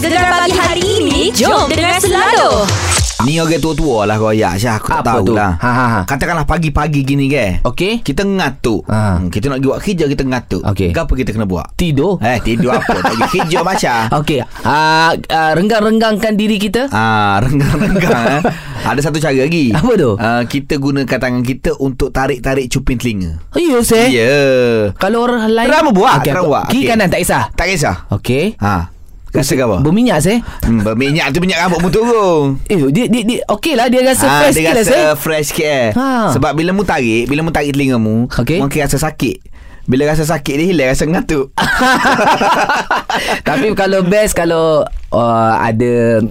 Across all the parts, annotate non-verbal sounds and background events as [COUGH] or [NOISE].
Gegar pagi hari ini Jom dengar selalu Ni orang tua-tua lah royak Syah Aku tak Apa tu? tahulah Ha, ha, ha. Katakanlah pagi-pagi gini ke Okey. Kita ngatuk Ha. hmm, Kita nak pergi buat kerja Kita ngatuk Okey. Apa kita kena buat? Tidur. Eh tidur apa Tak pergi kerja [LAUGHS] Masya Okey. Uh, uh, renggang-renggangkan diri kita. Ah, renggang-renggang eh. [LAUGHS] Ada satu cara lagi Apa tu? Ah, Kita gunakan tangan kita Untuk tarik-tarik cuping telinga Ya, Ya saya. yeah. Kalau orang lain Terama buat Okey, aku- buat Kiri Okey. kanan tak kisah Tak kisah Okey Ha Rasa ke apa? Berminyak saya Hmm, berminyak tu minyak rambut mu turun Eh dia dia, dia Okey lah Dia rasa Ah, fresh dia lah rasa saya fresh sikit eh. Ha. Sebab bila mu tarik, bila mu tarik telinga mu, Okey. mungkin rasa sakit. Bila rasa sakit dia hilang rasa ngantuk. [LAUGHS] Tapi kalau best Kalau uh, Ada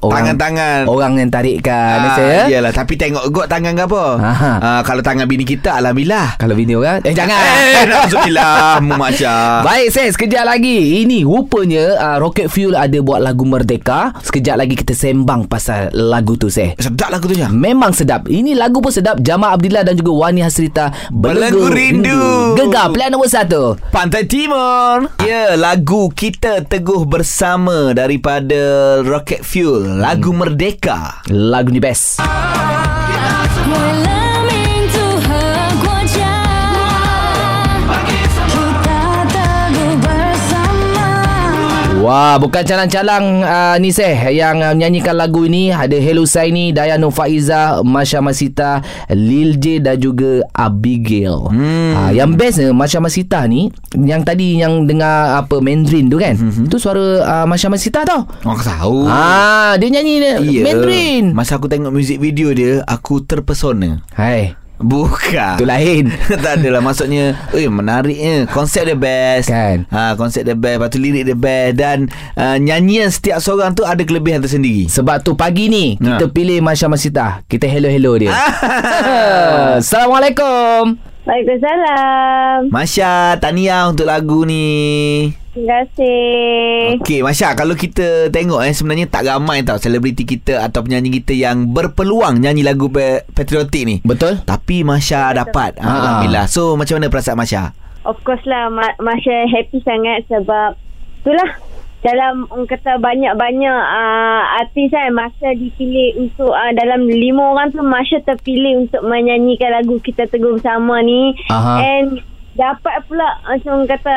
Orang Tangan-tangan. Orang yang tarikkan Ah, saya Iyalah. Tapi tengok got tangan ke apa? Aha. ah, Kalau tangan bini kita Alhamdulillah. Kalau bini orang Eh jangan. Eh Alhamdulillah Mu Masya Baik Ses Sekejap lagi. Ini rupanya uh, Rocket Fuel ada buat lagu Merdeka. Sekejap lagi kita sembang Pasal lagu tu Ses Sedap lagu tu je Memang sedap. Ini lagu pun sedap. Jamal Abdillah dan juga Wani Hasrita Belenggu Rindu. Gegar. Pilihan nombor satu. Pantai Timur. Ya lagu Kita Teguh Bersama Daripada Rocket Fuel Lagu Merdeka. Lagu ni best Wah bukan calang-calang uh, ni Seh Yang uh, menyanyikan lagu ini Ada Hello Saini Dayano Faiza Masya Masita Lil J dan juga Abigail hmm. uh, Yang best Masya Masita ni Yang tadi yang dengar apa Mandarin tu kan hmm. Tu suara uh, Masya Masita tau Orang tahu Ah, dia nyanyi Iya. Mandarin. Masa aku tengok music video dia Aku terpesona Hai, Bukan tu lain. [LAUGHS] tak adalah maksudnya Eh menariknya Konsep dia best Kan. ha, Konsep dia best Lepas tu lirik dia best Dan uh, Nyanyian setiap seorang tu Ada kelebihan tersendiri Sebab tu pagi ni Ha. kita pilih Masya Masita. Kita hello-hello dia. [LAUGHS] [LAUGHS] Assalamualaikum. Waalaikumsalam. Masya Tahniah untuk lagu ni Terima kasih. Okey Masya Kalau kita tengok eh Sebenarnya tak ramai tau Selebriti kita Atau penyanyi kita Yang berpeluang Nyanyi lagu pe- patriotik ni Betul? Tapi Masya dapat Ha. Alhamdulillah So macam mana perasaan Masya Of course lah, Ma- Masya happy sangat sebab itulah dalam orang kata banyak-banyak uh, artis kan Masya dipilih untuk uh, dalam lima orang tu Masya terpilih untuk menyanyikan lagu Kita Teguh Bersama ni Aha. and dapat pula macam orang kata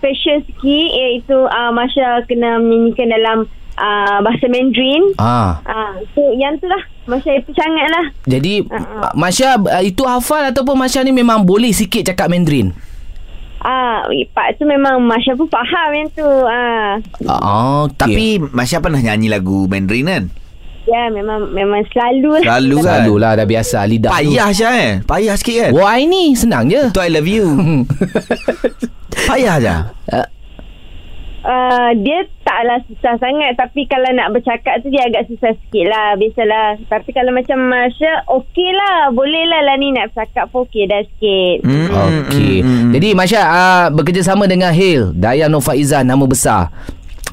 special sikit iaitu uh, Masya kena menyanyikan dalam uh, bahasa Mandarin Ah. Ah, so yang tu lah Masya happy sangat lah Jadi ha. Masya uh, itu hafal ataupun Masya ni memang boleh sikit cakap Mandarin? Ah, part tu memang Masya pun faham yang tu. Ah. Ah, okay. Tapi Masya pernah nyanyi lagu Mandarin kan Ya, memang memang selalu lah. Selalu kan Selalulah dah biasa lidah tu. Payah Syah eh Payah sikit kan Wah ini senang je. Tu I love you [LAUGHS] Payah je Uh, dia taklah susah sangat tapi kalau nak bercakap tu dia agak susah sikit lah. Biasalah. Tapi kalau macam Masya, okey lah. Boleh lah lah ni nak bercakap pun okey dah sikit. Hmm, Okey. hmm, hmm. Jadi Masya uh, bekerjasama dengan Hil, Dayano Faizan nama besar.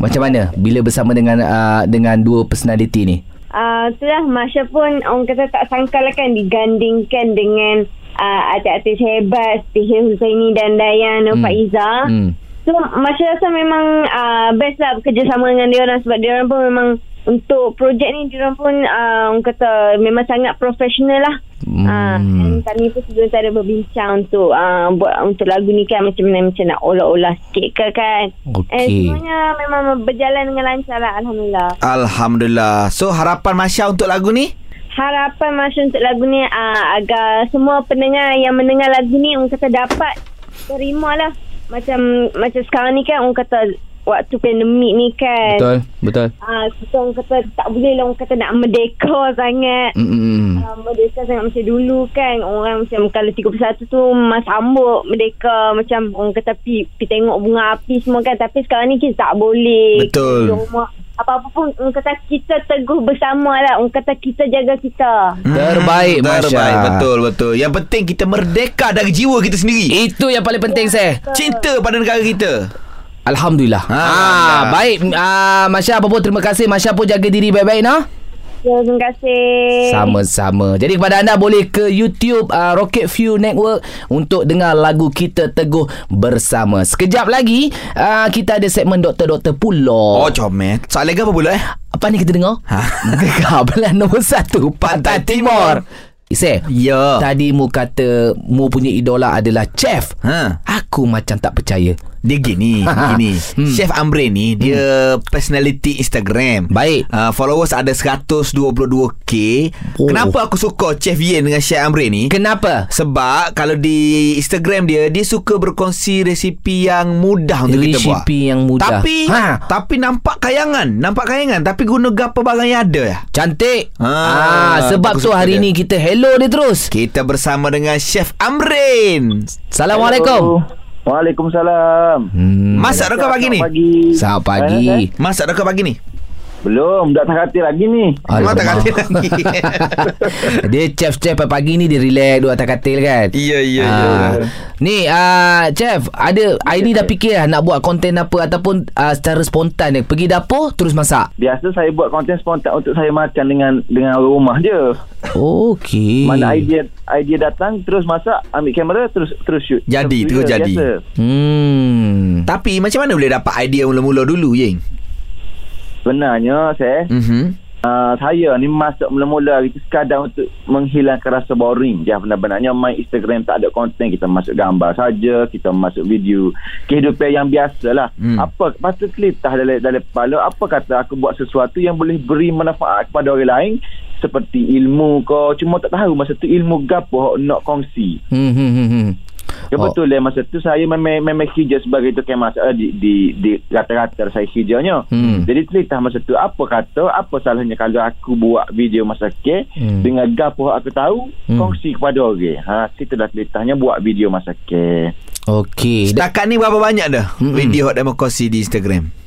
Macam mana bila bersama dengan uh, dengan dua personality ni? Uh, itulah Masya pun orang kata tak sangka lah kan digandingkan dengan uh, artis-artis hebat seperti Husaini dan Dayan Hmm. hmm. Faiza. Hmm. So Masya rasa memang uh, best lah bekerjasama dengan dia orang sebab dia orang pun memang untuk projek ni dia orang pun uh, orang kata memang sangat profesional lah. Hmm. Dan kami pun sebelum ada berbincang untuk uh, buat untuk lagu ni kan macam mana macam nak olah-olah sikit ke kan. Okey. And semuanya memang berjalan dengan lancar lah Alhamdulillah. Alhamdulillah So harapan Masya untuk lagu ni Harapan Masya untuk lagu ni uh, agar semua pendengar yang mendengar lagu ni orang kata dapat terima lah. Macam macam sekarang ni kan orang kata waktu pandemik ni kan. Betul, betul. Ah, kita orang kata tak boleh lah orang kata nak merdeka [LAUGHS] sangat. Hmm. Uh, merdeka sangat macam dulu kan Orang macam Kalau 31 tu Mas sambut Merdeka Macam orang kata pi, pi tengok bunga api semua kan Tapi sekarang ni kita tak boleh Betul. Kita di rumah apa-apa pun orang kata kita teguh bersama lah orang kata kita jaga kita Terbaik, Masya. Terbaik Betul betul Yang penting kita merdeka Dari jiwa kita sendiri Itu yang paling penting saya. Cinta pada negara kita Alhamdulillah. Ha, Ah, Alhamdulillah. baik. Ah, Masya apa pun terima kasih. Masya pun jaga diri baik-baik nah. Terima kasih. Sama-sama. Jadi kepada anda boleh ke YouTube uh, Rocket View Network untuk dengar lagu kita Teguh bersama. Sekejap lagi uh, kita ada segmen doktor-doktor pula. Oh, comel. Soalan apa pula eh? Apa ni kita dengar? Ha? [LAUGHS] Belah nombor satu Pantai Timur. Ise, Ya. tadi mu kata mu punya idola adalah chef. Ha. Aku macam tak percaya. Dia gini, [LAUGHS] gini. Hmm. Chef Amre ni dia personality Instagram. Baik. Uh, followers ada 122k. Oh. Kenapa aku suka Chef Yen dengan Chef Amre ni? Kenapa? Sebab kalau di Instagram dia dia suka berkongsi resipi yang mudah untuk kita buat. Resipi yang mudah. Tapi Ha. tapi nampak kayangan, nampak kayangan tapi guna gapo barang yang ada ya. Cantik. Ah, Ah, sebab tu hari dia. ni kita hello dia terus. Kita bersama dengan Chef Amrin. Assalamualaikum. Hello. Waalaikumsalam. Hmm. Masak rekod pagi ni? Pagi. Selamat pagi. Masak rekod pagi ni. Belum, dah tak kata lagi ni. Memang tak Alamak. kata lagi. [LAUGHS] dia chef-chef pagi ni dia relax dua atas katil kan. Ya, ya, Ah. ya. Ni uh, chef ada hari ni dah fikir lah nak buat konten apa ataupun uh, secara spontan ni pergi dapur terus masak. Biasa saya buat konten spontan untuk saya makan dengan dengan orang rumah je. Okey. Mana idea idea datang terus masak, ambil kamera terus terus shoot. Jadi, Itu terus je, jadi. Biasa. Hmm. Tapi macam mana boleh dapat idea mula-mula dulu, Yeng? Sebenarnya saya Mhm. Uh, saya ni masuk mula-mula itu sekadar untuk menghilangkan rasa boring. Je benar-benarnya main Instagram tak ada konten. Kita masuk gambar saja kita masuk video kehidupan yang biasa lah Hmm. apa patut kelitah dalam, dalam kepala apa kata aku buat sesuatu yang boleh beri manfaat kepada orang lain? Seperti ilmu kau cuma tak tahu masa tu ilmu gapo nak kongsi. Hmm, hmm, hmm, hmm. Kebetulan masa tu saya memang memang kerja sebagai tukang masak eh, di di di rata-rata saya kerjanya. Hmm. Jadi cerita masa tu apa kata apa salahnya kalau aku buat video masak ke Hmm. dengan gapo aku tahu Hmm. kongsi kepada orang. Ha kita dah ceritanya buat video masak ke. Okey. Setakat ni berapa banyak dah Mm-mm. video yang kongsi di Instagram?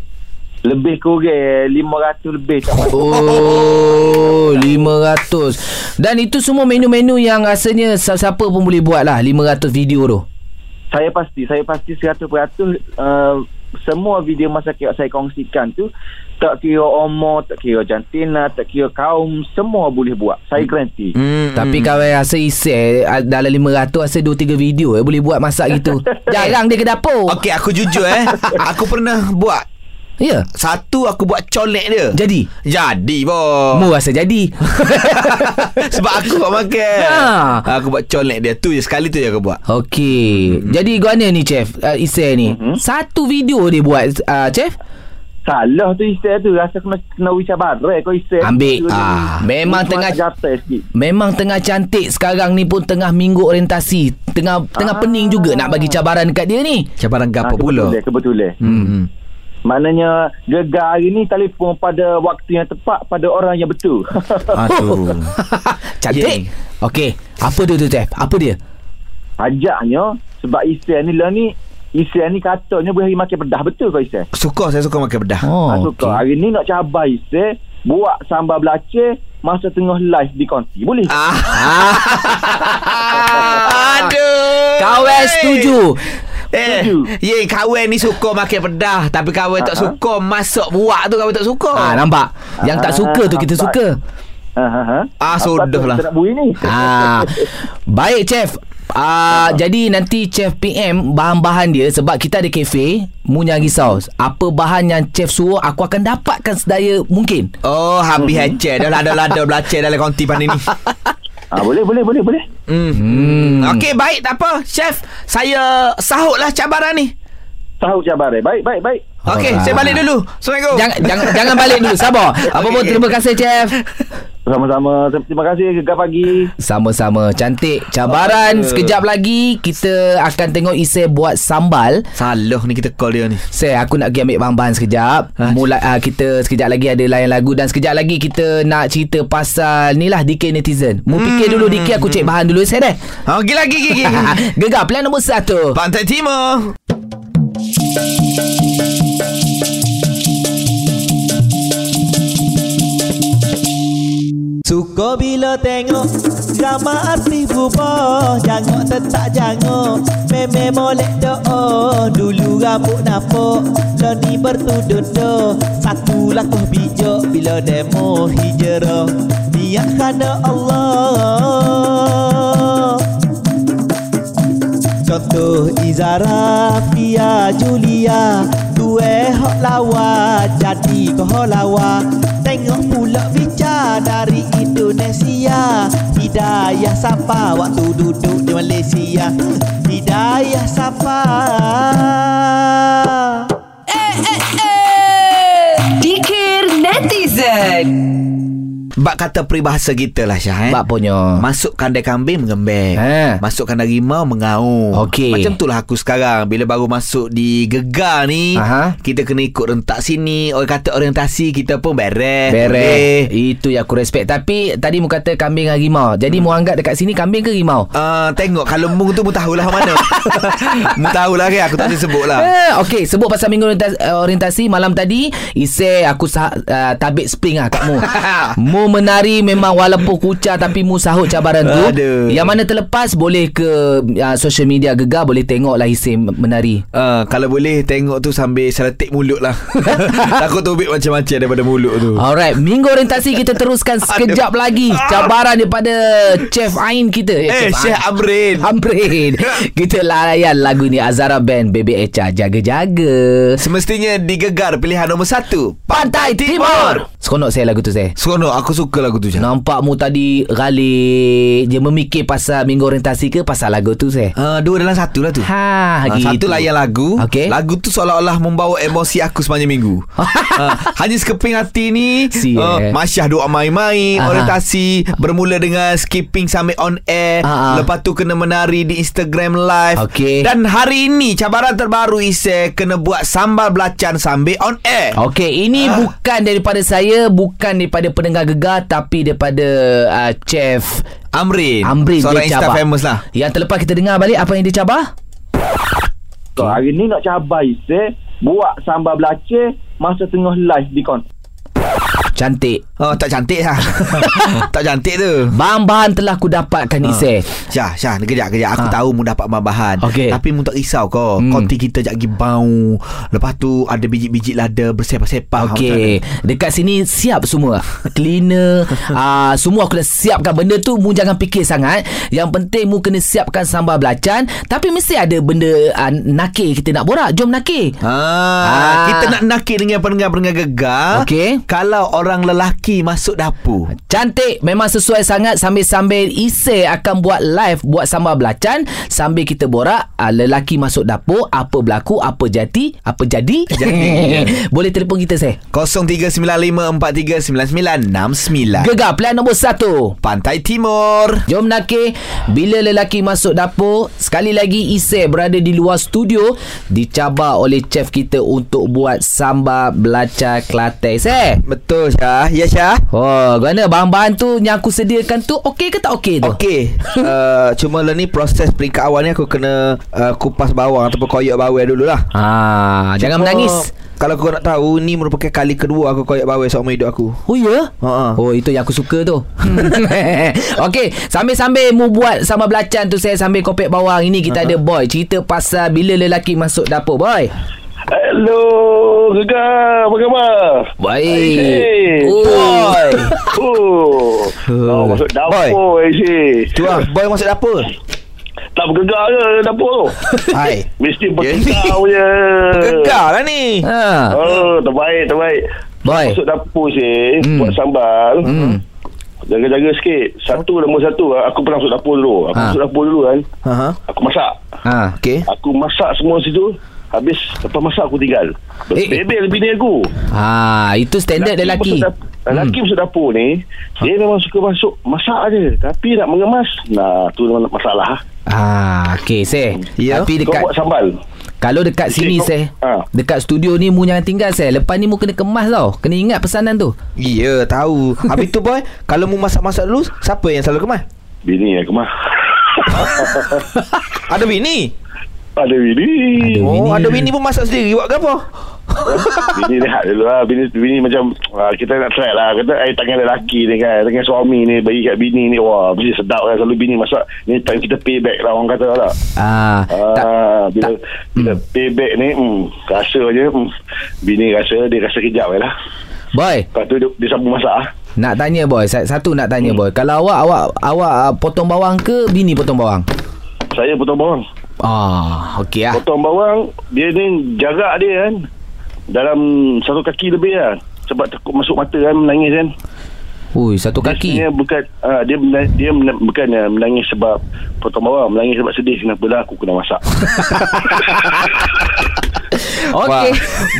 Lebih kurang 500 lebih tak masuk. Oh 500 Dan itu semua menu-menu yang rasanya Siapa pun boleh buat lah 500 video tu Saya pasti, saya pasti 100% uh, semua video yang saya kongsikan tu tak kira umur, tak kira jantina, tak kira kaum, semua boleh buat. Saya garanti. Hmm, Tapi kawan rasa isi Dalam 500 rasa 2-3 video eh, Boleh buat masak gitu [LAUGHS] Jarang dia ke dapur Okey, aku jujur eh. [LAUGHS] aku pernah buat Ya satu aku buat colek dia. Jadi Jadi boh. Mu rasa jadi [LAUGHS] Sebab aku buat makan. Ha. Aku buat colek dia tu je sekali tu je aku buat. Okey Jadi guana ni chef uh, Isai ni Mhm. Satu video dia buat uh, Chef Salah tu isteri tu rasa kena kena ucap barai kau isteri. Ambil. Ah, memang tengah-. Memang tengah cantik sekarang ni pun tengah minggu orientasi. Tengah tengah Ah. pening juga nak bagi cabaran dekat dia ni. Cabaran Ah, gapo pula? Kebetulan, kebetulan. Hmm. Maknanya gegar hari ni telefon pada waktu yang tepat pada orang yang betul. [LAUGHS] Aduh. [LAUGHS] cantik. Yeah. Okey, apa tu tu chef? Apa dia? Ajaknya sebab isteri ni lah ni isteri ni katanya boleh makan pedas betul kau isteri. Suka saya suka makan bedah. Oh, Oh, suka. Hari ni nak cabar isteri buat sambal belacan masa tengah live di konti. Boleh? Ah. [LAUGHS] Aduh. Kawan setuju. Eh, ye kawan ni suka makan pedah tapi kawan tak Ha-ha. suka masak buat tu kawan tak suka. Ah, nampak? Yang tak Ah, suka tu kita nampak. suka. Ha ha ha. Ah, Apa sudah tu lah. ni? Ah, baik chef. Ah, jadi nanti chef PM bahan-bahan dia sebab kita ada kafe, mu jangan risau. Apa bahan yang chef suruh aku akan dapatkan sedaya mungkin. Oh, habis hajar dah lada-lada belacan dalam konti pandai ni. [LAUGHS] Ah, boleh boleh boleh boleh. Hmm. Hmm. Okey, baik tak apa. Chef, saya sahutlah cabaran ni. Tahu cabaran. Baik baik baik. Okey, Ah. saya balik dulu. Assalamualaikum. Jangan jangan jangan balik dulu sabar. Apa pun terima kasih chef. Sama-sama. Terima kasih gegar pagi. Sama-sama Cantik Cabaran Sekejap lagi Kita akan tengok Isai buat sambal Salah ni kita call dia ni. Saya aku nak pergi ambil bahan-bahan sekejap Ha? Mula uh, Kita sekejap lagi ada layan lagu Dan sekejap lagi kita nak cerita pasal Ni lah DK Netizen Mu fikir dulu DK Aku cek bahan dulu Saya dah Oh, gila gigi gigi. Gegar plan nombor satu Pantai Timur. Suka bila tengok Irama arti buboh Jangok tetap jangok. Meme molek doa Dulu rambut napok Loni bertuduh Satu lakuh bijak Bila demo hijrah. Niat kerana Allah. Contoh Izara Fia Julia. Dua hok lawa Jadi kau lawa. Tengok pula bicara dari Indonesia. Hidayah Sapa Waktu duduk di Malaysia. Hidayah Sapa Dikir netizen Bak kata peribahasa kita lah Syah eh. Bak punya. Masuk kandai kambing menggembek Ha. Masuk kandai rimau mengaum Okey. Macam tu lah aku sekarang Bila baru masuk di gegar ni Aha. Kita kena ikut rentak sini Orang kata orientasi Kita pun beres Beres Itu yang aku respect Tapi Tadi mu kata kambing dengan rimau Jadi mu anggap dekat sini Kambing ke rimau? Uh, tengok kalau mung tu mu tahulah mana. [LAUGHS] mu tahulah kan aku tak boleh sebut lah. Eh, okay, sebut pasal minggu orientasi, orientasi malam tadi, isi aku sah, uh, tabik spring lah kat mu. [LAUGHS] mu menari memang walaupun kucar tapi mu sahut cabaran tu. Aduh. Yang mana terlepas boleh ke uh, social media gegar boleh tengok lah isi menari. Uh, kalau boleh tengok tu sambil seletik mulut lah. [LAUGHS] Takut tobik macam-macam daripada mulut tu. Alright, minggu orientasi kita teruskan sekejap lagi. Cabaran daripada Chef Ain kita. Eh, Syekh Amrin. [LAUGHS] Amrin. [LAUGHS] kita layan lagu ni Azara Band Baby Echa jaga-jaga. Semestinya digegar pilihan nombor satu. Pantai Timur. Seronok saya lagu tu saya. Seronok aku suka lagu tu je. Nampak mu tadi galik Dia memikir pasal minggu orientasi ke Pasal lagu tu saya Uh, dua dalam satu lah tu. Ha, Ah, gitu. Satu layan lagu Okey. Lagu tu seolah-olah Membawa emosi aku sepanjang minggu uh, [LAUGHS] Hanya sekeping hati ni Si, uh, eh. Masyah doa main-main Aha. Orientasi Bermula dengan Skipping sambil on air ah. Lepas tu kena menari Di Instagram live Okey. Dan hari ini Cabaran terbaru Ise Kena buat sambal belacan Sambil on air Okey, ini Ah. bukan daripada saya, bukan daripada pendengar gegar tapi daripada uh, chef Amrin Amrin Seorang dia cabar. famous lah Yang terlepas kita dengar balik apa yang dia cabar? So, hari ni nak cabar Isy Buat sambal belacan Masa tengah live di kon Cantik. Oh tak cantik lah [LAUGHS] Tak cantik tu Bahan-bahan telah aku dapatkan Ah. ni, Seh. Syah, Syah, kejap, kejap. Aku Ha. tahu mu dapat bahan-bahan. Okey. Tapi mu tak risau kau. Hmm. Konti kita jap lagi bau. Lepas tu ada biji-biji lada bersepah-sepah. Okey, dekat sini siap semua. Cleaner, uh, [LAUGHS] semua aku dah siapkan benda tu. Mu jangan fikir sangat. Yang penting mu kena siapkan sambal belacan. Tapi mesti ada benda uh, nakir kita nak borak. Jom nakir. Ha, Ah. kita nak nakir dengan pendengar-pendengar gegar. Okey. Kalau orang lelaki masuk dapur. Cantik Memang sesuai sangat Sambil-sambil Ise akan buat live Buat sambal belacan Sambil kita borak uh, Lelaki masuk dapur Apa berlaku Apa jadi Apa jadi, Jadi. [LAUGHS] Boleh telefon kita saya 0395439969. Gegar plan nombor 1 Pantai Timur. Jom nakir Bila lelaki masuk dapur Sekali lagi Ise berada di luar studio Dicabar oleh chef kita Untuk buat sambal belacan Kelantan Ise Betul Syah. Ya Syah. Oh, mana bahan-bahan tu yang aku sediakan tu okey ke tak okey tu? Okey. uh, [LAUGHS] cuma lah ni proses peringkat awal ni aku kena uh, kupas bawang ataupun koyak bawang dululah. Ah, jangan Cuma, menangis. Kalau kau nak tahu Ni merupakan kali kedua Aku koyak bawang Seumur hidup aku Oh ya? Ha-ha. Oh itu yang aku suka tu [LAUGHS] Okey Sambil-sambil mu buat Sambal belacan tu Saya sambil kopek bawang Ini kita ada boy Cerita pasal Bila lelaki masuk dapur boy Hello, Gegar. Apa khabar? Baik Hey, Boy Oh, oh masuk dapur, Isi. Tu lah Boy masuk dapur Tak bergegar ke dapur tu? Hai Mesti bergegar punya. Gegar lah ni ha. Oh, terbaik, terbaik. Boy Masuk dapur, si. Hmm. Buat sambal. Hmm. Jaga-jaga sikit. Satu, nombor satu. Aku pernah masuk dapur dulu. Aku Ha. masuk dapur dulu kan. Aha. Aku masak. ha. Okay Aku masak semua situ. Habis, lepas masak aku tinggal. Eh, eh. Bebel bini aku. ha. Itu standard lelaki masuk dap- Lelaki masuk dapur ni Dia memang suka masuk Masak je Tapi nak mengemas Nah tu memang masalah Ah, okey, Seh. Ya. Tapi Kau dekat buat sambal kalau dekat Okey, sini, kau- Seh. ha. Dekat studio ni mu jangan tinggal, Seh. Lepas ni mu kena kemas tau. Kena ingat pesanan tu. Ya tahu Habis tu boy Kalau mu masak-masak dulu Siapa yang selalu kemas Bini aku mah [LAUGHS] Ada bini Ada bini. Ada Oh, bini. ada bini pun masak sendiri. Buat ke apa? [LAUGHS] bini rehat dulu lah. Bini, bini macam ah, kita nak try lah. Kata air tangan lelaki ni kan. Tangan suami ni bagi kat bini ni. Wah, mesti sedap kan. Selalu bini masak. Ni time kita payback lah orang kata tak. Ah, tak, Ah, bila tak. bila payback ni hmm, rasa je hmm, bini rasa dia rasa kejap je lah boy, lepas tu dia, dia sambung masak ah. nak tanya boy. Sa- Satu nak tanya boy. Kalau awak awak awak ah, potong bawang ke bini potong bawang? saya potong bawang Ah, okey ah. potong bawang dia ni jarak dia kan. Dalam satu kaki lebih lah. Sebab takut masuk mata kan menangis kan. Ui, satu dia kaki. sebenarnya bukan ah, dia mena- dia mena- bukan ah, menangis sebab potong bawang menangis sebab sedih. Kenapa lah aku kena masak [LAUGHS] [LAUGHS] Okey. Wah,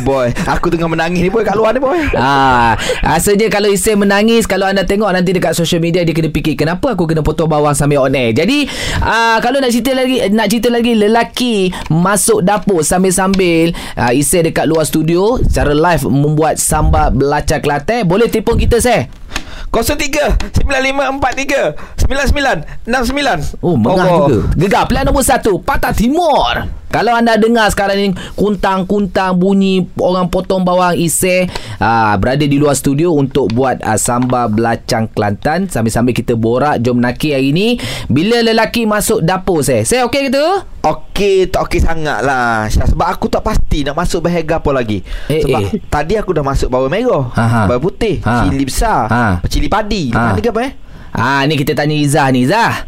boy, aku tengah menangis ni boy kat luar ni boy. [LAUGHS] Ah, rasanya kalau Isen menangis kalau anda tengok nanti dekat social media dia kena fikir kenapa aku kena potong bawang sambil on air. Jadi, ah kalau nak cerita lagi nak cerita lagi lelaki masuk dapur sambil-sambil ah, Isen dekat luar studio secara live membuat sambal belacan Kelantan, boleh telefon kita saya. 03 9543 99 69. Oh, mengah Allah. juga. Gegar pilihan nombor satu, Patah Timur. Kalau anda dengar sekarang ni kuntang-kuntang bunyi orang potong bawang iseh aa, berada di luar studio untuk buat aa, sambal belacang Kelantan sambil-sambil kita borak jom nakir hari ni bila lelaki masuk dapur saya. Saya okey ke tu? Okey, tak okey sangat lah Syah, Sebab aku tak pasti nak masuk bahagia apa lagi Eh, Sebab eh. tadi aku dah masuk bawang merah Ha, ha. Bawang putih Ha. Cili besar Ha. Cili padi Ha. ha. Mana ke apa eh? Ah ni kita tanya Izzah ni Izzah.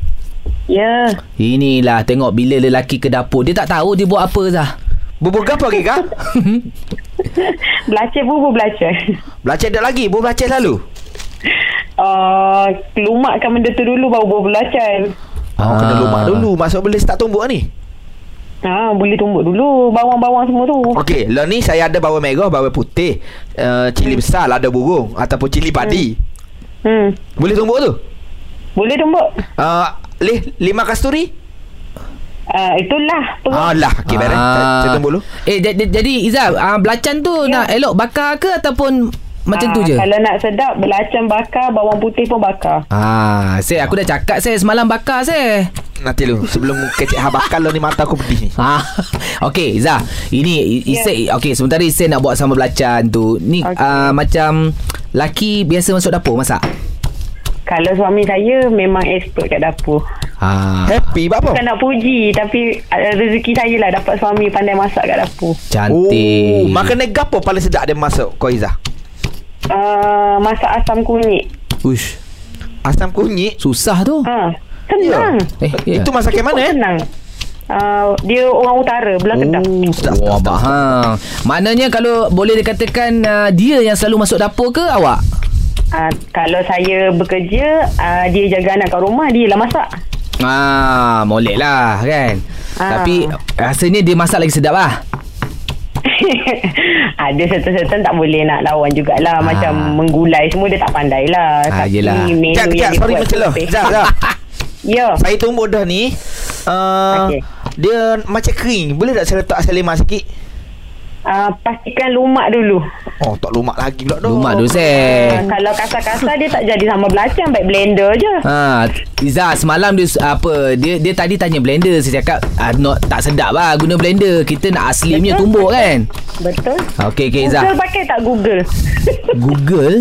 Ya. Inilah tengok bila lelaki ke dapur dia tak tahu dia buat apa Zah. Bubur apa lagi kah? [LAUGHS] Belacan bubur belacan. Belacan ada lagi Bubur belacan selalu Uh, lumakkan benda tu dulu baru bubur belacan. Oh, kena lumak dulu Maksud boleh start tumbuk ni Ha, boleh tumbuk dulu bawang-bawang semua tu. Okey, lah ni saya ada bawang merah, bawang putih, uh, cili besar, lada burung ataupun cili padi. Hmm. Boleh tumbuk tu? Boleh tumbuk. Uh, leh, lima kasturi? Uh, itulah. Tunggu. Alah, okey beres. Saya, dulu. Eh j- j- jadi Izzah, ah, belacan tu Ya. nak elok bakar ke ataupun macam tu Ah, je? Kalau nak sedap, belacan bakar, bawang putih pun bakar. Ah, saya aku dah cakap saya semalam bakar saya. Nanti dulu sebelum kecek habakal lo ni mata aku pedih ni. Ah, [LAUGHS] okey Zah. Ini Isai okey sementara Isai nak buat sambal belacan tu. Ni Okey. ah, macam laki biasa masuk dapur masak. Kalau suami saya memang expert kat dapur. Ah, Happy buat apa? Bukan nak puji tapi uh, rezeki saya lah dapat suami pandai masak kat dapur. cantik. Oh, makanan gapo paling sedap dia masuk kau Izzah? Uh, masak asam kunyit. Uish, Asam kunyit. susah tu. Ha, senang. Eh, ya. Itu masakan mana eh? Senang. Uh, dia orang utara, belah kedah. Oh, sedap, Wah, sedap, sedap. bahang. Maknanya kalau boleh dikatakan uh, dia yang selalu masuk dapur ke awak? Uh, kalau saya bekerja, uh, dia jaga anak kat rumah, dia lah masak. Ah, molek lah kan. Ah. Tapi rasanya dia masak lagi sedap lah. [LAUGHS] Ada certain-certain tak boleh nak lawan jugalah. Ah. Macam menggulai semua dia tak pandai lah. Ah, Tapi yelah. menu Sekejap, yang sekejap. dia Sorry buat tu Sekejap, sekejap. [LAUGHS] Ya. Saya tumbuk dah ni. Uh, Okey. Dia macam kering. Boleh tak saya letak asam lemak sikit? Uh, pastikan lumak dulu. Oh, tak lumak lagi pula dah. Lumak dulu Uh, saya. kalau kasar-kasar dia tak jadi sama belacan. Baik blender je. Ha, Iza semalam dia apa dia dia tadi tanya blender saya cakap ah, not tak sedap lah guna blender kita nak asli punya tumbuk kan. Betul. Okey okey Iza. Google pakai tak Google? [LAUGHS] Google.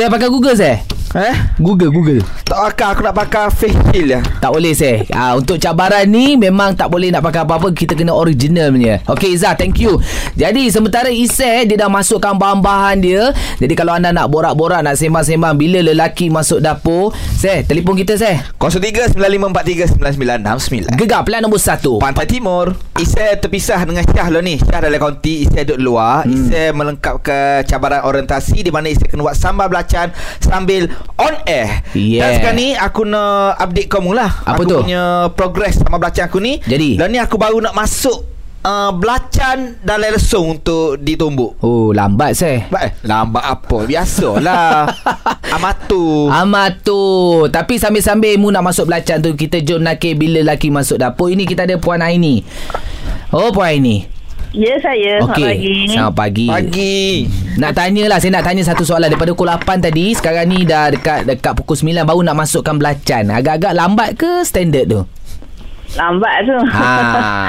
Saya pakai Google saya. Eh? Google Google. Tak pakai. Aku nak pakai face shield lah. Tak boleh saya. Ah untuk cabaran ni memang tak boleh nak pakai apa-apa kita kena original punya. Okey Iza thank you. Jadi sementara Isai dia dah masukkan bahan-bahan dia. Jadi kalau anda nak borak-borak nak sembang-sembang bila lelaki masuk dapur, saya telefon kita saya. 0395439969. Gegar plan nombor 1. Pantai Timur Isai terpisah dengan Syah lah ni Syah dalam konti Isai duduk luar hmm. Isai melengkapkan cabaran orientasi Di mana Isai kena buat sambal belacan Sambil on air Yeah. Dan sekarang ni Aku nak update kamu lah Apa aku tu? punya progress sambal belacan aku ni Jadi? Dan ni aku baru nak masuk uh, Belacan dalam lesung untuk ditumbuk Oh lambat saya. Baik, lambat apa? Biasalah [LAUGHS] Amatu Amat tu Tapi sambil-sambil Mu nak masuk belacan tu Kita jom nakir Bila lelaki masuk dapur Ini kita ada Puan Aini Oh Puan Aini Ya saya. Okey Selamat pagi Pagi Nak tanya lah Saya nak tanya satu soalan Daripada pukul 8 tadi Sekarang ni dah dekat Dekat pukul 9 Baru nak masukkan belacan Agak-agak lambat ke Standard tu Lambat tu. Ha,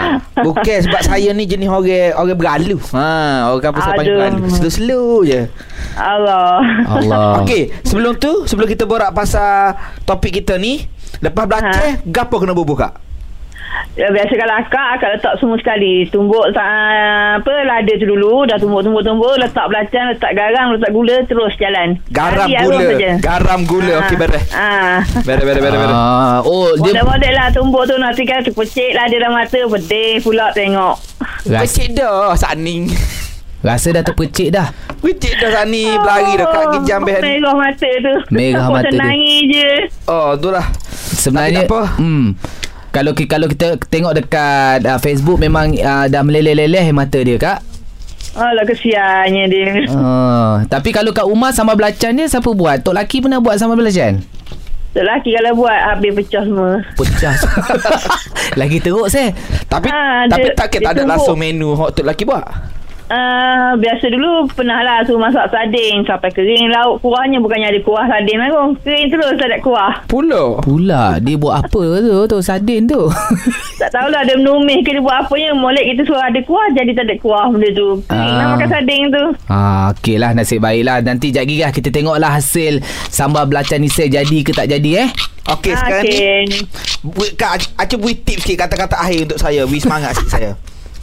[LAUGHS] bukan sebab saya ni jenis orang orang beralu. Ha, orang kampung saya panggil beralu. Slow-slow je. Allah. Allah. [LAUGHS] Okey, sebelum tu, sebelum kita borak pasal topik kita ni, lepas belajar, ha? gapo kena bubuh kak? Ya, biasa kalau akak, akak letak semua sekali. Tumbuk uh, apa lada tu dulu. Dah tumbuk-tumbuk-tumbuk. Letak belacan, letak garam, letak gula. Terus jalan. Garam aroma gula. Garam gula. Okey, beres. Ah. Beres, beres, beres, beres. Ah, oh dia Model-model lah tumbuk tu nanti kan terpecik lah dia dalam mata pedih pula tengok. Kecik dah Saning rasa dah terpecik dah. Kecik dah Sani Berlari dah Kak kejam Merah mata tu. Merah mata Macam dia. nangis je. Oh tu lah Sebenarnya Tapi tak apa. hmm kalau kalau kita tengok dekat uh, Facebook memang uh, dah meleleh-leleh mata dia kak. Alah kesiannya dia. Uh, tapi kalau kat rumah sambal belacan dia siapa buat? Tok laki pernah buat sambal belacan? Tok lelaki kalau buat habis pecah semua. Pecah. [LAUGHS] Lagi teruk saya. Tapi Ah, Tapi dia- tak dia tak ada langsung menu tu lelaki buat Uh, biasa dulu pernah lah suruh masak sardin sampai kering lauk kuahnya bukannya ada kuah sardin lah tu. Kering terus tak ada kuah. Pula Pula dia buat apa tu tu sardin tu. [LAUGHS] Tak tahulah dia menumis ke dia buat apanya. Molek kita suruh ada kuah jadi tak ada kuah benda tu. Kering lah Ah. makan sardin tu. Ah, okey lah nasib baik lah Nanti jap lagi lah Kita tengoklah hasil Sambal belacan ni saya jadi ke tak jadi eh Okey Ah, sekarang ni okey. bu- Kak Ac- Acah beri tips sikit Kata-kata akhir untuk saya Beri semangat sikit saya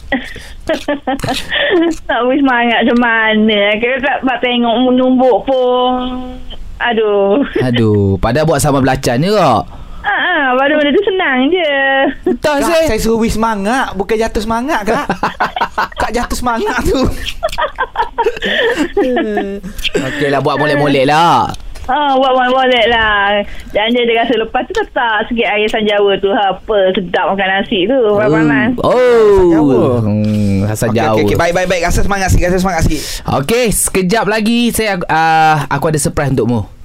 [LAUGHS] tak boleh semangat macam mana. Kalau tak tak tengok menumbuk pun. Aduh. Aduh Padahal buat sambal belacan je kak Ah, ah, baru benda tu senang je. Tak Kak saya suruh beri semangat Bukan jatuh semangat kak [LAUGHS] Kak jatuh semangat tu Okey lah buat molek-molek lah Ha, buat boleh lah. Dan dia, dia rasa lepas tu letak sikit air sanjawa tu. Apa, sedap makan nasi tu. Buat panas. Oh Jawa. hmm, Asal Okey Jawa okey okey Baik baik baik Rasa semangat sikit Rasa semangat sikit Okey, sekejap lagi saya uh, aku ada surprise untukmu.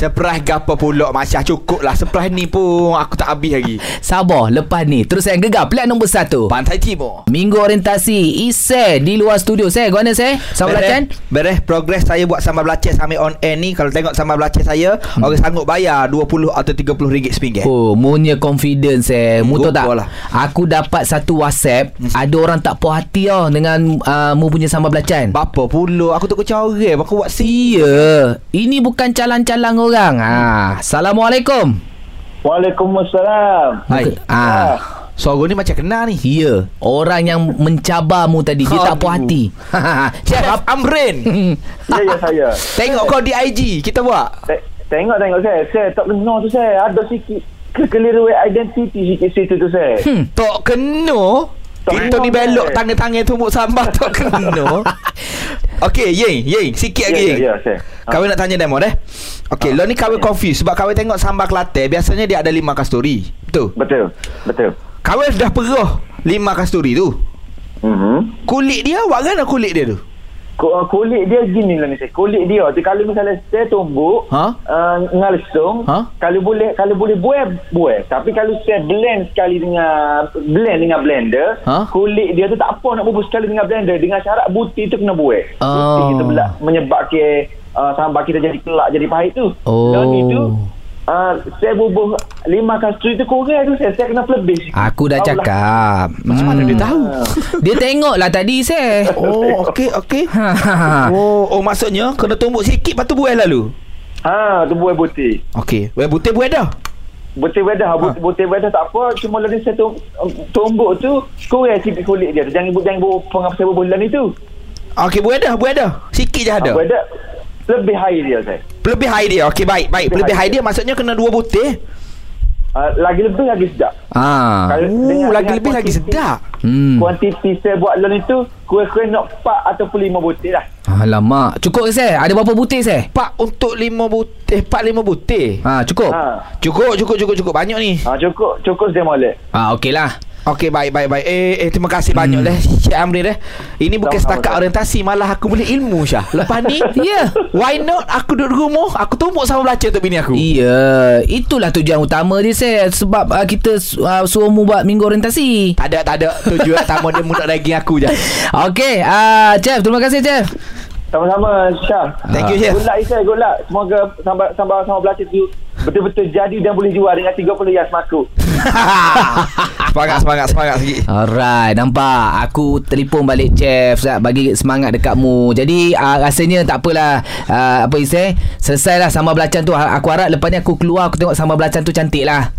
Surprise gapo pula Masya cukup lah Surprise ni pun Aku tak habis lagi [LAUGHS] Sabar, lepas ni terus saya gegar pilihan nombor satu. Pantai Timur Minggu orientasi Ise di luar studio saya. Gimana saya? Sambal belacan? Beres progres saya buat sambal belacan sampai on air ni Kalau tengok sambal belacan saya hmm. Orang sanggup bayar 20 atau 30 ringgit sepinggit Oh, munya confidence eh. Mu tahu tak? Lah. Aku dapat satu WhatsApp, ada orang tak puas hati tau dengan uh, mu punya sambal belacan. Bapa pula Aku tak corek Aku buat si Iya, ini bukan calang-calang orang. Ha, Assalamualaikum. Waalaikumsalam. Hai Ah. Suara ni macam kenal ni Ya, orang yang mencabarmu tadi dia tak puas hati. [LAUGHS] Chef Amrin [LAUGHS] Ya, ya saya. Tengok kau di IG Kita buat Te- Tengok tengok saya. Saya tak kenal tu saya. Ada sikit kekeliruan identiti sikit situ tu saya. Hmm. Tak Kita kena, ni belok tangan-tangan tumbuk sambal Tok kena Okey Ying Ying Sikit Ya, lagi ya, ya, saya. Kawin nak tanya demo eh Okey, lo ni kawin confused sebab kawin tengok sambal Kelantan biasanya dia ada lima kasturi. Betul. Betul. Betul. Kawin dah perah lima kasturi tu. Mhm. Kulit dia kan kulit dia tu? Uh, Kulit dia gini lah ni saya. Kulit dia tu kalau misalnya saya tumbuk Ha? uh, ngalsung Ha? kalau boleh kalau boleh buat buat tapi kalau saya blend sekali dengan blend dengan blender Ha? kulit dia tu tak apa nak bubur sekali dengan blender dengan syarat butir tu kena buat Oh. butir kita belah menyebabkan uh, sambal kita jadi kelak jadi pahit tu Oh. dan itu uh, saya bubuh lima kasturi tu kurang tu saya, saya kena lebih. Aku dah Tahu lah. cakap. Macam mana dia tahu? [LAUGHS] Dia tengok lah tadi saya. Oh, okey okey. Ha. [LAUGHS] Oh, oh maksudnya kena tumbuk sikit lepas tu buai lalu. ha tu buat butir Okey, buai butir buai dah. Butir wedah, ha. butir wedah tak apa. Cuma lagi saya tum, tumbuk tu, kurang sikit kulit dia. Jangan jangan bawa pengap saya bulan itu. Okey, buai dah, buai dah. Sikit je ada. Ha, wedah, lebih high dia saya. Lebih high dia. Okey, baik, baik. Lebih Lebih high high dia maksudnya kena dua butir. Uh, lagi lebih lagi sedap. Ah. Kalau Oh, dengan- lagi dengan lebih lagi sedap. Hmm. Kuantiti saya buat lalu itu, kurang-kurang nak 4 ataupun 5 butir lah. Alamak. Cukup ke saya? Ada berapa butir saya? Pak untuk lima butir, empat lima butir. Ha, cukup. Ha. Cukup, cukup, cukup, cukup. Banyak ni. ha cukup, cukup saya molek. Ah, okey lah. Okey, baik, baik, baik. Eh, eh terima kasih hmm. banyak dah Cik Amrin eh. Ini bukan setakat Syah. orientasi, malah aku boleh ilmu Syah. Lepas ni, [LAUGHS] Ya. why not aku duduk rumah, aku tumbuk sama belacan untuk bini aku. Iya, itulah tujuan utama dia saya sebab uh, kita uh, suruh mu buat minggu orientasi. Tak ada, tak ada. Tujuan [LAUGHS] tamu dia mudah daging aku je. Okey, ah uh, chef, terima kasih chef. Sama-sama, Syah. Thank you, Chef. Good luck, Isai. Good luck. Semoga sambal sambal sambal belacan tu betul-betul jadi dan boleh jual dengan 30 yang semaku. Semangat, semangat, semangat sikit. Alright, nampak. Aku telefon balik Jeff Zat, bagi semangat dekatmu. Jadi uh, rasanya tak apalah uh, apa Isai, selesailah sambal belacan tu. Aku harap lepas ni aku keluar aku tengok sambal belacan tu cantik lah.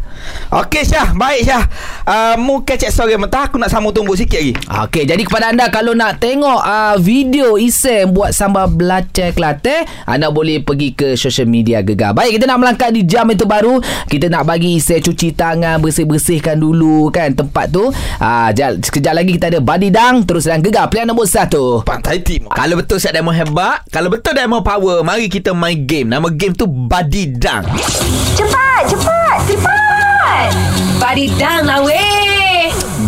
Okey Syah, baik Syah. Uh, mu kecek sore mentah aku nak sambung tunggu sikit lagi. Okey, jadi kepada anda kalau nak tengok uh, video Isai buat sambal belacan Kelantan, anda boleh pergi ke social media Gegar. Baik, kita nak melangkah di jam itu baru. Kita nak bagi Isai cuci tangan, bersih-bersihkan dulu kan tempat tu. Ah, uh, sekejap lagi kita ada Badidang terus dan Gegar pilihan nombor satu. Pantai Timur. Kalau betul saya demo hebat, kalau betul demo power, mari kita main game. Nama game tu Badidang. Cepat, cepat, cepat. Badidang lah weh.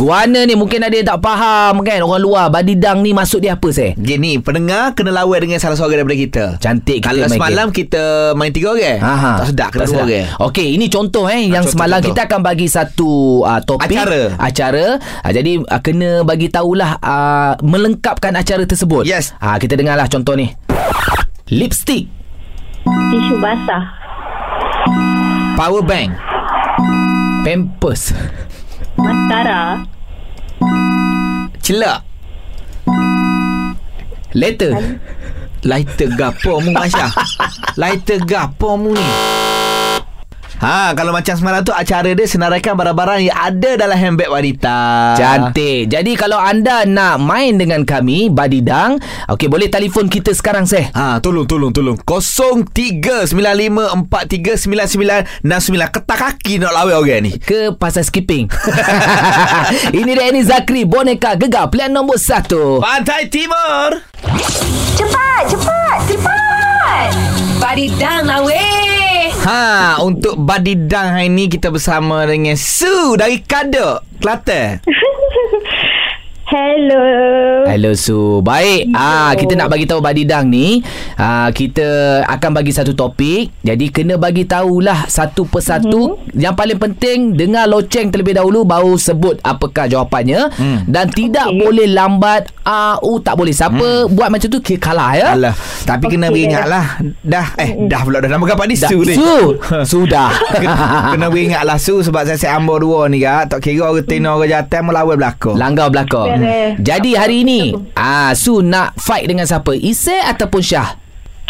Guana ni mungkin ada yang tak faham kan orang luar Badidang ni maksud dia apa seh? Gini, pendengar kena lawan dengan salah seorang daripada kita. Cantik kita Kalau main semalam game. kita main tiga orang. Aha. Tak sedap kena dua orang. Okey, ini contoh eh yang contoh, semalam contoh. kita akan bagi satu uh, topik Acara. acara. Uh, jadi uh, kena bagi tahulah uh, melengkapkan acara tersebut. Yes. Ah uh, kita dengarlah contoh ni. Lipstick, Tisu basah. Power bank. Pampers, Maskara. Celak. letter, Lighter gapo mu Masya [LAUGHS] Lighter gapo mu ni Ha, kalau macam semalam tu acara dia senaraikan barang-barang yang ada dalam handbag wanita. Cantik. Jadi kalau anda nak main dengan kami Badidang, okey boleh telefon kita sekarang seh. Ha, tolong tolong tolong. 0395439969 ketak kaki nak lawan orang ni. ke pasal skipping. [LAUGHS] Ini dia Ini Zakri Boneka Gegar Pilihan nombor satu Pantai Timur. Cepat, cepat, cepat. Badidang weh. Ha, untuk badidang hari ni kita bersama dengan Su dari Kadok, Kelantan. [LAUGHS] Hello. Hello Su. Baik. Ah Kita nak bagi tahu Badidang ni. Ah Kita akan bagi satu topik. Jadi kena bagi tahulah Satu persatu. Mm-hmm. Yang paling penting Dengar loceng terlebih dahulu Baru sebut apakah jawapannya. Hmm. Dan tidak boleh lambat. Ah uh, Tak boleh. Siapa buat macam tu Kira kalah ya? Alah, tapi kena Okey. beringat lah. Dah, eh, dah pula dah nama kapan ni Su ni. Su. [LAUGHS] Sudah. Kena, kena beringat lah Su sebab saya saya ambil dua ni kak. Tak kira orang tina orang jatuh melawan belakang. Langgar belakang Beres. Jadi hari ini ah Su nak fight dengan siapa Isai ataupun Syah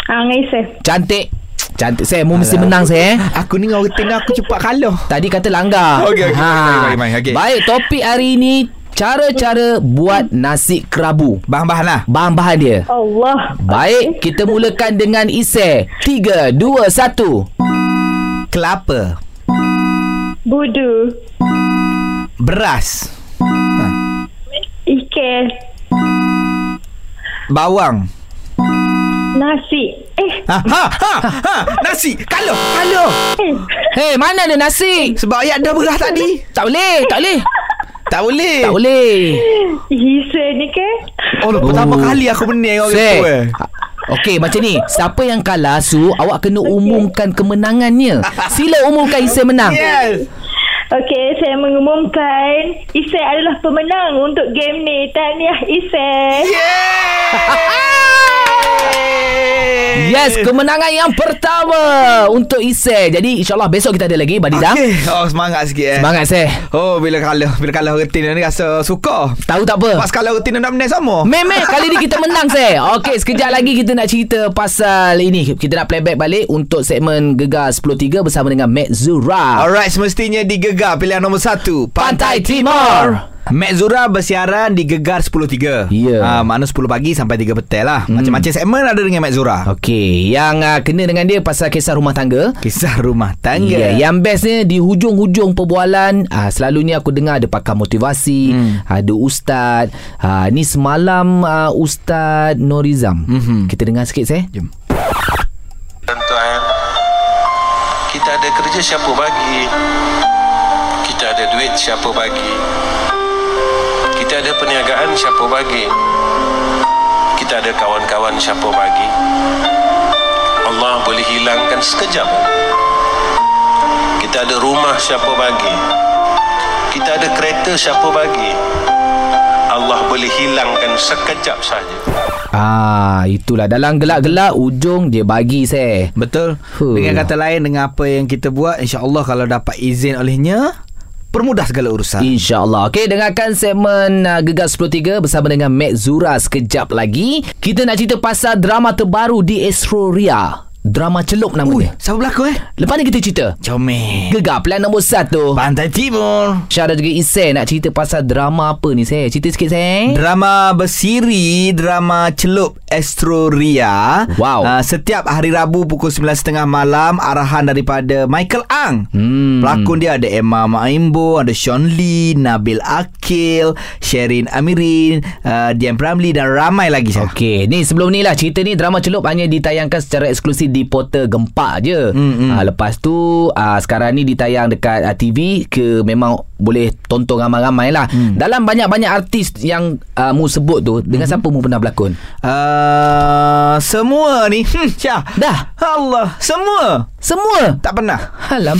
Ah, Ngaise. Cantik Cantik saya Mu mesti menang saya eh Aku ni dengan orang tina aku cepat kalah. Tadi kata langgar. Okey, okey. Mari, mari, mari. Okey. Baik, topik hari ini cara-cara buat nasi kerabu. Bahan-bahan lah. Bahan-bahan dia. Allah. Baik, kita mulakan dengan Isai. 3 2 1. Kelapa. Budu. Beras. Ikan. Bawang. Nasi. Eh. Ha, ha, ha, ha. Nasi. Kalah, kalah. eh. Hei, mana ada nasi? Sebab ayat dah beras tadi. Tak boleh, tak boleh. Tak boleh. Tak boleh. Hisa ni ke? Oh, oh. pertama kali aku menang orang tu eh. Okey, macam ni. Siapa yang kalah, Su, awak kena umumkan kemenangannya. Sila umumkan Isai menang. Yes. Okey, saya mengumumkan Isai adalah pemenang untuk game ni. Tahniah Isai. [LAUGHS] Yes, kemenangan yang pertama untuk Isai. Jadi, insyaAllah besok kita ada lagi, Badidang. Okay. Oh, semangat sikit eh. Semangat, Seh. Oh, bila kalah. Bila kalah rutin ni rasa suka. Tahu tak apa? Pas kalah rutin nak menang sama. Meme kali ni kita menang saya. Okey, sekejap lagi kita nak cerita pasal ini. Kita nak playback balik untuk segmen Gegar 10.3 bersama dengan Mek Zura. Alright, semestinya di Gegar pilihan nombor satu. Pantai Timur. Mek Zura bersiaran di Gegar 10.3 Ya. ha, Mana 10 pagi sampai 3 petang lah hmm. Macam-macam segmen ada dengan Mek Zura Okey, yang uh, kena dengan dia pasal kisah rumah tangga. Kisah rumah tangga Ya, yang bestnya di hujung-hujung perbualan uh, selalunya aku dengar ada pakar motivasi, Hmm. ada ustaz. Uh, ni semalam uh, Ustaz Norizam. Mhm. Kita dengar sikit saya. Jom. Tuan Kita ada kerja siapa bagi Kita ada duit siapa bagi ada perniagaan siapa bagi? Kita ada kawan-kawan siapa bagi? Allah boleh hilangkan sekejap. Kita ada rumah siapa bagi? Kita ada kereta siapa bagi? Allah boleh hilangkan sekejap saja. Ah, itulah. Dalam gelak-gelak ujung dia bagi saya. Betul. Huh. Dengan kata lain Dengan apa yang kita buat InsyaAllah kalau dapat izin olehnya permudah segala urusan. InsyaAllah. Okey dengarkan segmen uh, Gegas 10.3 Bersama dengan Mek Zura. Sekejap lagi Kita nak cerita pasal drama terbaru di Astroria Drama celup Ui, namanya siapa berlakon eh? Lepas ni kita cerita Comel. Gegar plan nombor 1 Pantai Timur. Syah dan juga Isai nak cerita pasal drama apa ni saya? Cerita sikit saya. Drama bersiri Drama Celup Astroria Wow. uh, Setiap hari Rabu Pukul 9.30 malam Arahan daripada Michael Ang Hmm. Pelakon dia ada Emma Maimbo Ada Sean Lee Nabil Akil Sherin Amirin uh, Dian Pramli Dan ramai lagi Syah. Okey, ni sebelum ni lah cerita ni drama celup hanya ditayangkan secara eksklusif di portal Gempak je. Hmm, hmm. Ha, lepas tu uh, sekarang ni ditayang dekat uh, TV ke memang boleh tonton ramai-ramai lah. Hmm. Dalam banyak-banyak artis yang uh, mu sebut tu dengan siapa mu pernah berlakon? uh, Semua ni [LAUGHS] hmm, Syah Dah. Allah Semua Semua. Tak pernah Alam.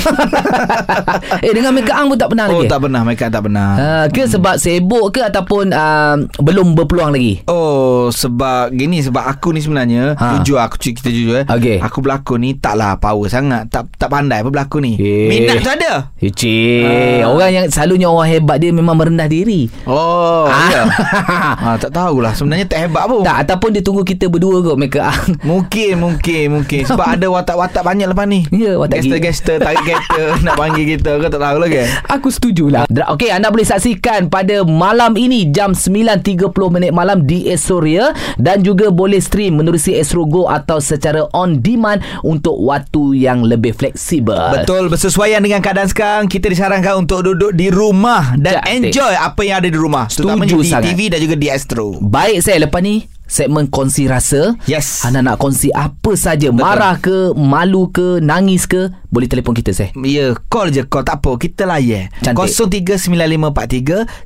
[LAUGHS] eh dengan Mega Ang pun tak pernah Oh lagi. tak pernah Mereka tak pernah Uh, ke sebab sibuk ke ataupun uh, belum berpeluang lagi? Oh sebab gini sebab aku ni sebenarnya Ha. ha. jujur aku kita jujur eh. Okey. Aku berlakon ni taklah power sangat. Tak tak pandai apa berlakon ni. Eh. Minat tu ada. Eh, cik. Orang yang selalunya orang hebat dia memang merendah diri. Oh, Ah. ya. ha, [LAUGHS] tak tahulah sebenarnya tak hebat pun. Tak ataupun dia tunggu kita berdua kot Mega Ang. [LAUGHS] Mungkin mungkin mungkin sebab ada watak-watak banyak lepas ni. Ya, watak gila. Gangster-gangster tarik kereta [LAUGHS] nak panggil kita kau tak tahu lagi. Aku setujulah. Okey, anda boleh saksikan pada malam ini jam 9.30 minit malam di Esroria dan juga boleh stream menerusi Astro Go atau secara on demand untuk waktu yang lebih fleksibel. Betul bersesuaian dengan keadaan sekarang kita disarankan untuk duduk di rumah dan Cantik. enjoy apa yang ada di rumah Setuju di sangat. TV dan juga di Astro. Baik saya lepas ni segmen kongsi rasa. Yes. Anda nak kongsi apa saja, Betul. marah ke, malu ke, nangis ke, boleh telefon kita saya. Ya, call je call tak apa. Kita layan. Cantik.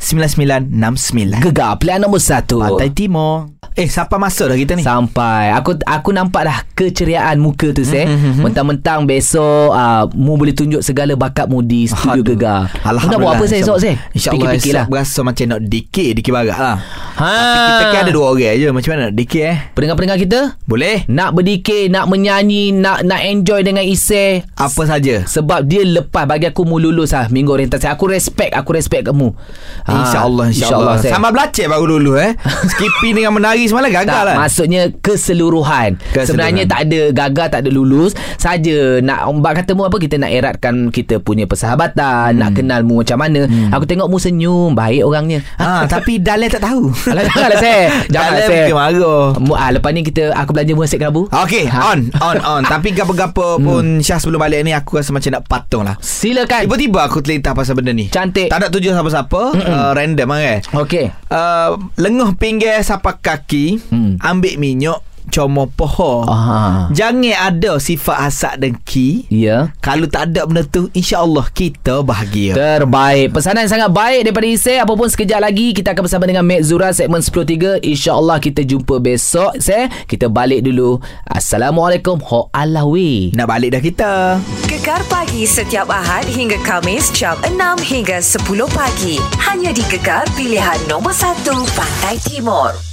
0395439969. Gegar pilihan nombor satu. Pantai Timur. Eh, siapa masuk dah kita ni? Sampai Aku aku nampak dah Keceriaan muka tu saya Mhm, Mentang-mentang besok uh, Mu boleh tunjuk segala bakatmu Di studio Aduh. Gegar Mu nak buat apa saya esok saya InsyaAllah lah berasa macam nak dikir Dikir barat lah Ha. Tapi kita kan ada dua orang je Macam mana nak dikir eh Pendengar-pendengar kita Boleh Nak berdikir Nak menyanyi Nak nak enjoy dengan Isai Apa saja sebab dia lepas bagi aku mu lulus lah minggu orientasi. Aku respect, aku respect kamu. Ha, InsyaAllah InsyaAllah saya. Sama belajar baru dulu eh [LAUGHS] Skipping dengan menari semalam gagal tak, lah maksudnya keseluruhan. Keseluruhan. Sebenarnya tak ada gagal, tak ada lulus. Saja nak bak kata mu apa kita nak eratkan kita punya persahabatan, nak kenal mu macam mana. Aku tengok mu senyum, baik orangnya. ha, Tapi Dalil tak tahu [LAUGHS] Alah janganlah saya. Janganlah saya. Marah ah, lepas ni kita aku belanja asyik kerabu. Okey, Ha. on, on, on. [LAUGHS] Tapi gapo-gapo pun Syah sebelum balik ni aku rasa macam nak patung lah. Silakan. Tiba-tiba aku terlintas pasal benda ni. Cantik. Tak ada tujuan siapa-siapa, uh, random kan. Okey. Uh, lenguh pinggir sapak kaki, Hmm. ambil minyak, comor poho. Ah. Jangan ada sifat hasad dengki. Ya. Kalau tak ada benda tu, insya-Allah kita bahagia. Terbaik Pesanan yang sangat baik Daripada Isai Apa pun sekejap lagi Kita akan bersama dengan Mek Zura Segmen 10.3 InsyaAllah kita jumpa besok Saya Kita balik dulu Assalamualaikum Ho Allah we Nak balik dah kita. Gegar pagi setiap Ahad hingga Kamis jam 6 hingga 10 pagi. Hanya di Gegar pilihan nombor 1 Pantai Timur.